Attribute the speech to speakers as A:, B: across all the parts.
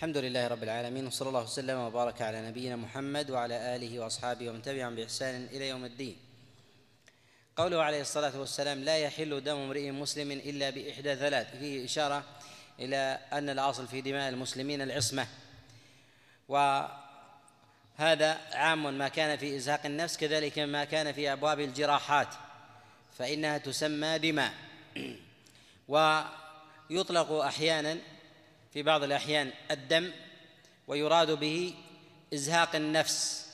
A: الحمد لله رب العالمين وصلى الله وسلم وبارك على نبينا محمد وعلى آله وأصحابه ومن تبعهم بإحسان إلى يوم الدين. قوله عليه الصلاة والسلام لا يحل دم امرئ مسلم إلا بإحدى ثلاث فيه إشارة إلى أن الأصل في دماء المسلمين العصمة. وهذا عام ما كان في إزهاق النفس كذلك ما كان في أبواب الجراحات فإنها تسمى دماء. ويطلق أحيانا في بعض الأحيان الدم ويراد به إزهاق النفس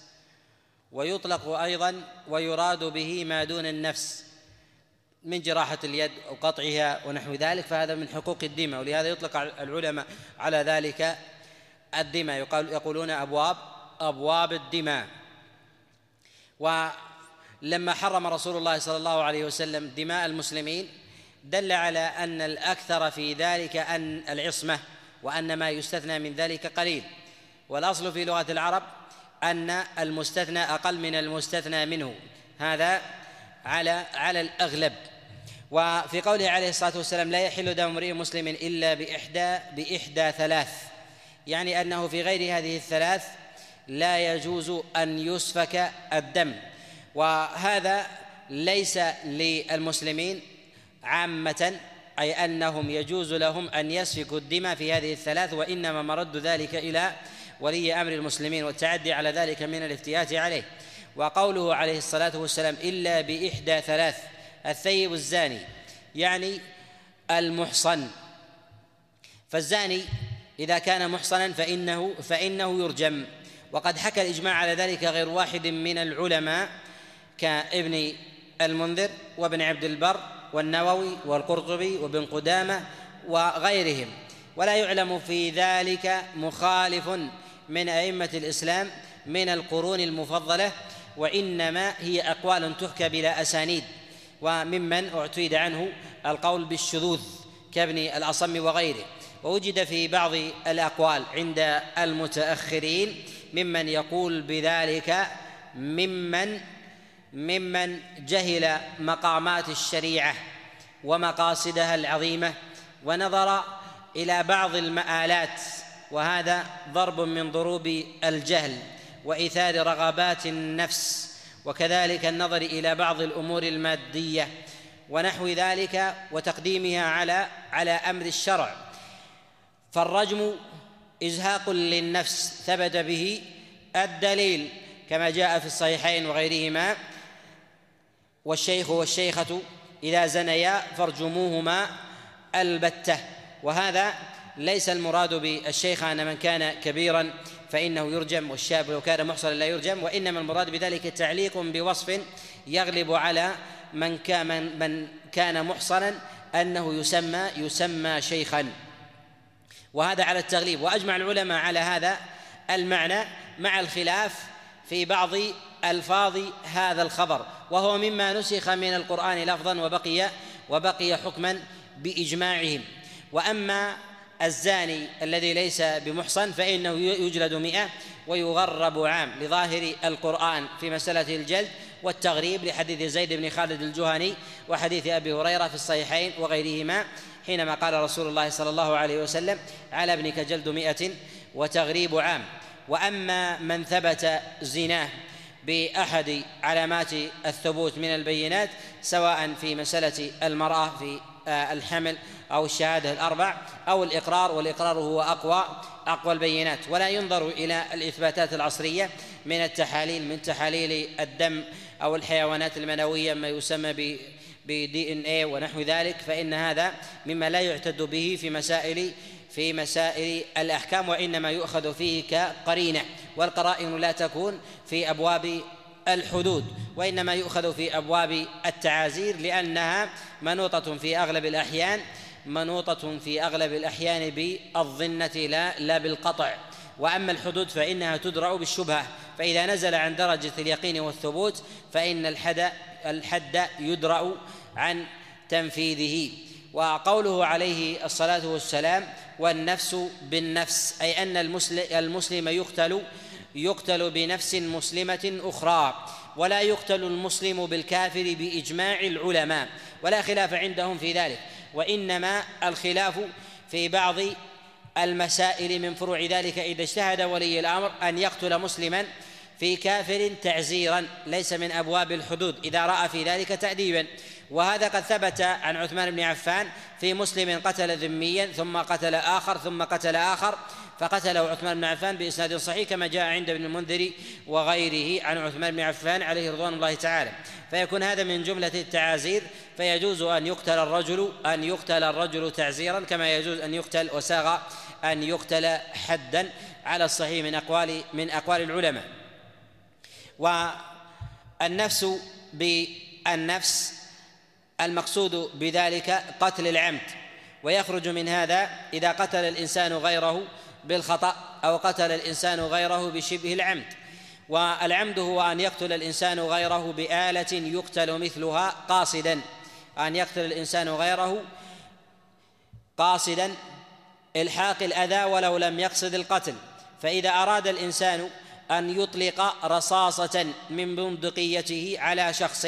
A: ويطلق أيضا ويراد به ما دون النفس من جراحة اليد أو قطعها ونحو ذلك فهذا من حقوق الدماء ولهذا يطلق العلماء على ذلك الدماء. يقال يقولون أبواب أبواب الدماء. ولما حرم رسول الله صلى الله عليه وسلم دماء المسلمين دل على أن الأكثر في ذلك أن العصمة وأن ما يستثنى من ذلك قليل. والأصل في لغة العرب أن المستثنى أقل من المستثنى منه. هذا على على الأغلب. وفي قوله عليه الصلاة والسلام لا يحل دم امرئ مسلم إلا بإحدى بإحدى ثلاث. يعني أنه في غير هذه الثلاث لا يجوز أن يسفك الدم. وهذا ليس للمسلمين عامة أي أنهم يجوز لهم أن يسفكوا الدماء في هذه الثلاث وإنما مرد ذلك إلى ولي أمر المسلمين والتعدي على ذلك من الافتيات عليه. وقوله عليه الصلاة والسلام إلا بإحدى ثلاث الثيب الزاني يعني المحصن. فالزاني إذا كان محصنا فإنه فإنه يرجم. وقد حكى الإجماع على ذلك غير واحد من العلماء كابن المنذر وابن عبد البر والنووي والقرطبي وابن قدامة وغيرهم. ولا يعلم في ذلك مخالف من أئمة الإسلام من القرون المفضلة وإنما هي أقوال تحكى بلا أسانيد وممن اعتيد عنه القول بالشذوذ كابن الأصم وغيره. ووجد في بعض الأقوال عند المتأخرين ممن يقول بذلك ممن ممن جهل مقامات الشريعة ومقاصدها العظيمة ونظر إلى بعض المآلات وهذا ضرب من ضروب الجهل وإيثار رغبات النفس وكذلك النظر إلى بعض الأمور المادية ونحو ذلك وتقديمها على على أمر الشرع. فالرجم إزهاق للنفس ثبت به الدليل كما جاء في الصحيحين وغيرهما والشيخ والشيخة إذا زنيا فارجموهما البتة. وهذا ليس المراد بالشيخ أن من كان كبيرا فإنه يرجم والشاب لو كان محصنا لا يرجم وإنما المراد بذلك تعليق بوصف يغلب على من كان من كان محصنا أنه يسمى يسمى شيخا. وهذا على التغليب. وأجمع العلماء على هذا المعنى مع الخلاف في بعض الفاظ هذا الخبر وهو مما نسخ من القرآن لفظا وبقي وبقي حكما بإجماعهم. وأما الزاني الذي ليس بمحصن فإنه يجلد مئة ويغرب عام لظاهر القرآن في مسألة الجلد والتغريب لحديث زيد بن خالد الجهني وحديث أبي هريرة في الصحيحين وغيرهما حينما قال رسول الله صلى الله عليه وسلم على ابنك جلد مئة وتغريب عام. وأما من ثبت زناه بأحد علامات الثبوت من البينات سواء في مسألة المرأة في آه، الحمل أو الشهادة الأربع أو الإقرار والإقرار هو أقوى أقوى البينات. ولا ينظر إلى الإثباتات العصرية من التحاليل من تحاليل الدم أو الحيوانات المنوية ما يسمى ب بدي ان اي ونحو ذلك فإن هذا مما لا يعتد به في مسائل في مسائل الأحكام وإنما يؤخذ فيه كقرينة. والقرائن لا تكون في أبواب الحدود وإنما يؤخذ في أبواب التعازير لأنها منوطة في أغلب الأحيان منوطة في أغلب الأحيان بالظنة لا لا بالقطع. وأما الحدود فإنها تدرأ بالشبهة. فإذا نزل عن درجة اليقين والثبوت فإن الحد الحد يدرأ عن تنفيذه. وقوله عليه الصلاة والسلام والنفس بالنفس أي أن المسلم يقتل يقتل بنفس مسلمة أخرى ولا يقتل المسلم بالكافر بإجماع العلماء ولا خلاف عندهم في ذلك وإنما الخلاف في بعض المسائل من فروع ذلك إذا اجتهد ولي الأمر أن يقتل مسلما في كافر تعزيرا ليس من أبواب الحدود إذا رأى في ذلك تأديبا. وهذا قد ثبت عن عثمان بن عفان في مسلم قتل ذميا ثم قتل آخر ثم قتل آخر فقتله عثمان بن عفان بإسناد صحيح كما جاء عند ابن المنذر وغيره عن عثمان بن عفان عليه رضوان الله تعالى. فيكون هذا من جملة التعازير فيجوز أن يقتل الرجل أن يقتل الرجل تعزيرا كما يجوز أن يقتل وساغ أن يقتل حدا على الصحيح من أقوال من أقوال العلماء. والنفس بالنفس المقصود بذلك قتل العمد. ويخرج من هذا إذا قتل الإنسان غيره بالخطأ أو قتل الإنسان غيره بشبه العمد. والعمد هو أن يقتل الإنسان غيره بآلة يقتل مثلها قاصدا. أن يقتل الإنسان غيره قاصدا إلحاق الأذى ولو لم يقصد القتل. فإذا أراد الإنسان أن يطلق رصاصة من بندقيته على شخص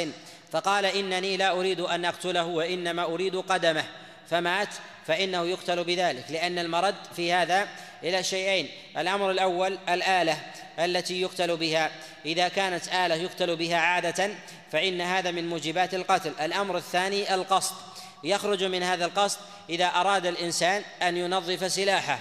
A: فقال إنني لا أريد أن أقتله وإنما أريد قدمه فمات فإنه يقتل بذلك لأن المرد في هذا إلى شيئين الأمر الأول الآلة التي يقتل بها إذا كانت آلة يقتل بها عادة فإن هذا من موجبات القتل الأمر الثاني القصد يخرج من هذا القصد إذا أراد الإنسان أن ينظف سلاحه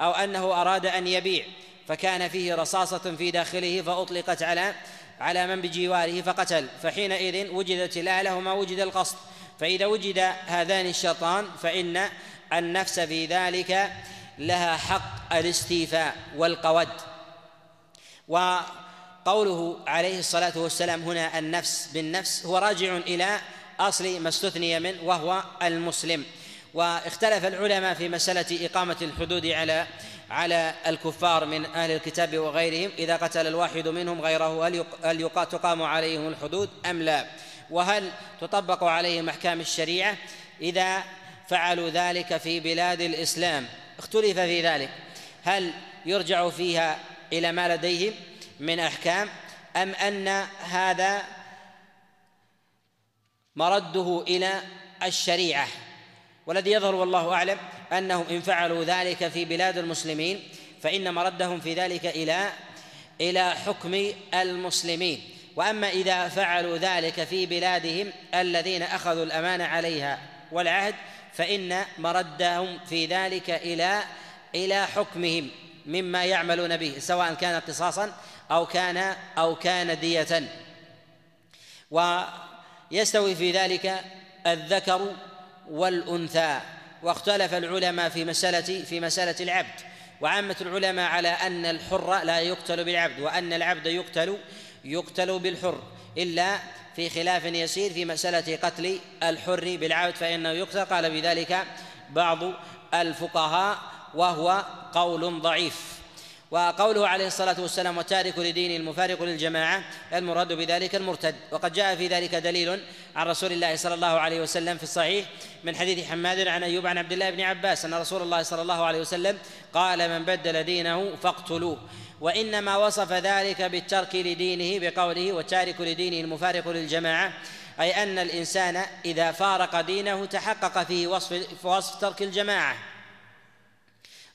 A: أو أنه أراد أن يبيع فكان فيه رصاصة في داخله فأطلقت على على من بجواره فقتل. فحينئذ وجدت الآلة وما وجد القصد. فإذا وجد هذان الشرطان فإن النفس في ذلك لها حق الاستيفاء والقود. وقوله عليه الصلاة والسلام هنا النفس بالنفس هو راجع إلى أصل ما استثني منه وهو المسلم. واختلف العلماء في مسألة إقامة الحدود على على الكفار من أهل الكتاب وغيرهم إذا قتل الواحد منهم غيره هل تقام عليهم الحدود أم لا؟ وهل تطبق عليهم أحكام الشريعة؟ إذا فعلوا ذلك في بلاد الإسلام اختلف في ذلك. هل يرجع فيها إلى ما لديهم من أحكام؟ أم أن هذا مرده إلى الشريعة؟ والذي يظهر والله أعلم أنهم إن فعلوا ذلك في بلاد المسلمين فإن مردهم في ذلك إلى إلى حكم المسلمين. وأما إذا فعلوا ذلك في بلادهم الذين أخذوا الأمانة عليها والعهد فإن مردهم في ذلك إلى إلى حكمهم مما يعملون به سواء كان قصاصا أو كان أو كان دية. ويستوي في ذلك الذكر والأنثى واختلف العلماء في مسألة في مسألة العبد. وعامة العلماء على أن الحر لا يقتل بالعبد وأن العبد يقتل يقتل بالحر. إلا في خلاف يسير في مسألة قتل الحر بالعبد فإنه يقتل. قال بذلك بعض الفقهاء وهو قول ضعيف. وقوله عليه الصلاة والسلام وتارك لدينه المفارق للجماعة المراد بذلك المرتد. وقد جاء في ذلك دليل عن رسول الله صلى الله عليه وسلم في الصحيح من حديث حماد عن أيوب عن عبد الله بن عباس أن رسول الله صلى الله عليه وسلم قال من بدل دينه فاقتلوه. وإنما وصف ذلك بالترك لدينه بقوله وتارك لدينه المفارق للجماعة أي أن الإنسان إذا فارق دينه تحقق فيه وصف, وصف ترك الجماعة.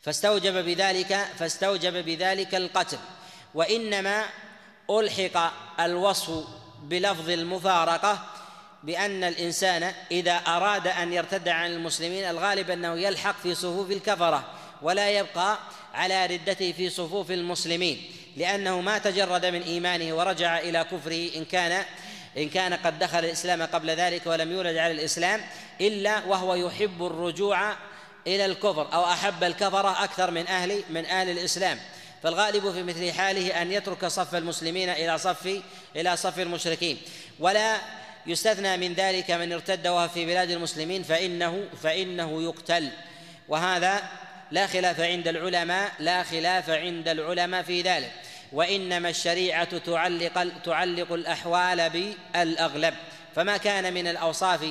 A: فاستوجب بذلك فاستوجب بذلك القتل. وإنما ألحق الوصف بلفظ المفارقة بأن الإنسان إذا أراد أن يرتد عن المسلمين الغالب أنه يلحق في صفوف الكفرة ولا يبقى على ردته في صفوف المسلمين لأنه ما تجرد من إيمانه ورجع إلى كفره إن كان إن كان قد دخل الإسلام قبل ذلك ولم يولد على الإسلام إلا وهو يحب الرجوع إلى الكفر أو أحب الكفره أكثر من أهل من أهل الإسلام. فالغالب في مثل حاله أن يترك صف المسلمين إلى صف إلى صف المشركين. ولا يستثنى من ذلك من ارتد وهو في بلاد المسلمين فإنه فإنه يقتل. وهذا لا خلاف عند العلماء لا خلاف عند العلماء في ذلك. وإنما الشريعة تعلق تعلق الأحوال بالأغلب. فما كان من الأوصاف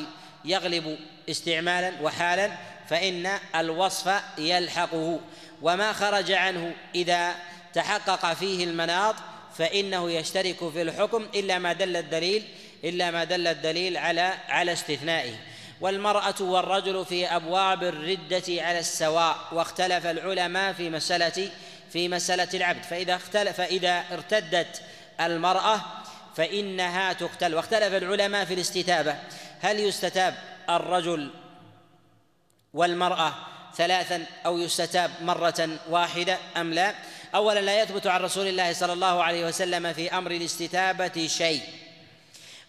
A: يغلب استعمالا وحالا فإن الوصف يلحقه وما خرج عنه إذا تحقق فيه المناط فإنه يشترك في الحكم إلا ما دل الدليل إلا ما دل الدليل على على استثنائه. والمرأة والرجل في أبواب الردة على السواء واختلف العلماء في مسألة في مسألة العبد. فإذا اختلف فإذا ارتدت المرأة فإنها تقتل. واختلف العلماء في الاستتابة. هل يستتاب الرجل والمرأة ثلاثا أو يستتاب مرة واحدة أم لا. أولا لا يثبت عن رسول الله صلى الله عليه وسلم في أمر الاستتابة شيء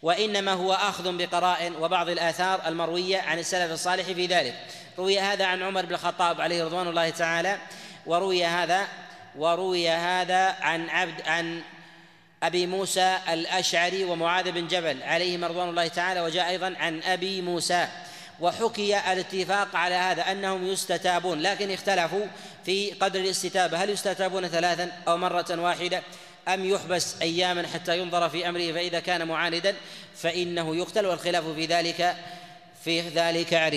A: وإنما هو أخذ بقراء وبعض الآثار المروية عن السلف الصالح في ذلك. روي هذا عن عمر بن الخطاب عليه رضوان الله تعالى وروي هذا وروي هذا عن عبد عن أبي موسى الأشعري ومعاذ بن جبل عليهما رضوان الله تعالى وجاء أيضا عن أبي موسى. وحكي الاتفاق على هذا أنهم يستتابون لكن اختلفوا في قدر الاستتابة. هل يستتابون ثلاثا أو مرة واحدة؟ أم يحبس اياما حتى ينظر في أمره؟ فإذا كان معاندا فإنه يقتل والخلاف في ذلك في ذلك عريض.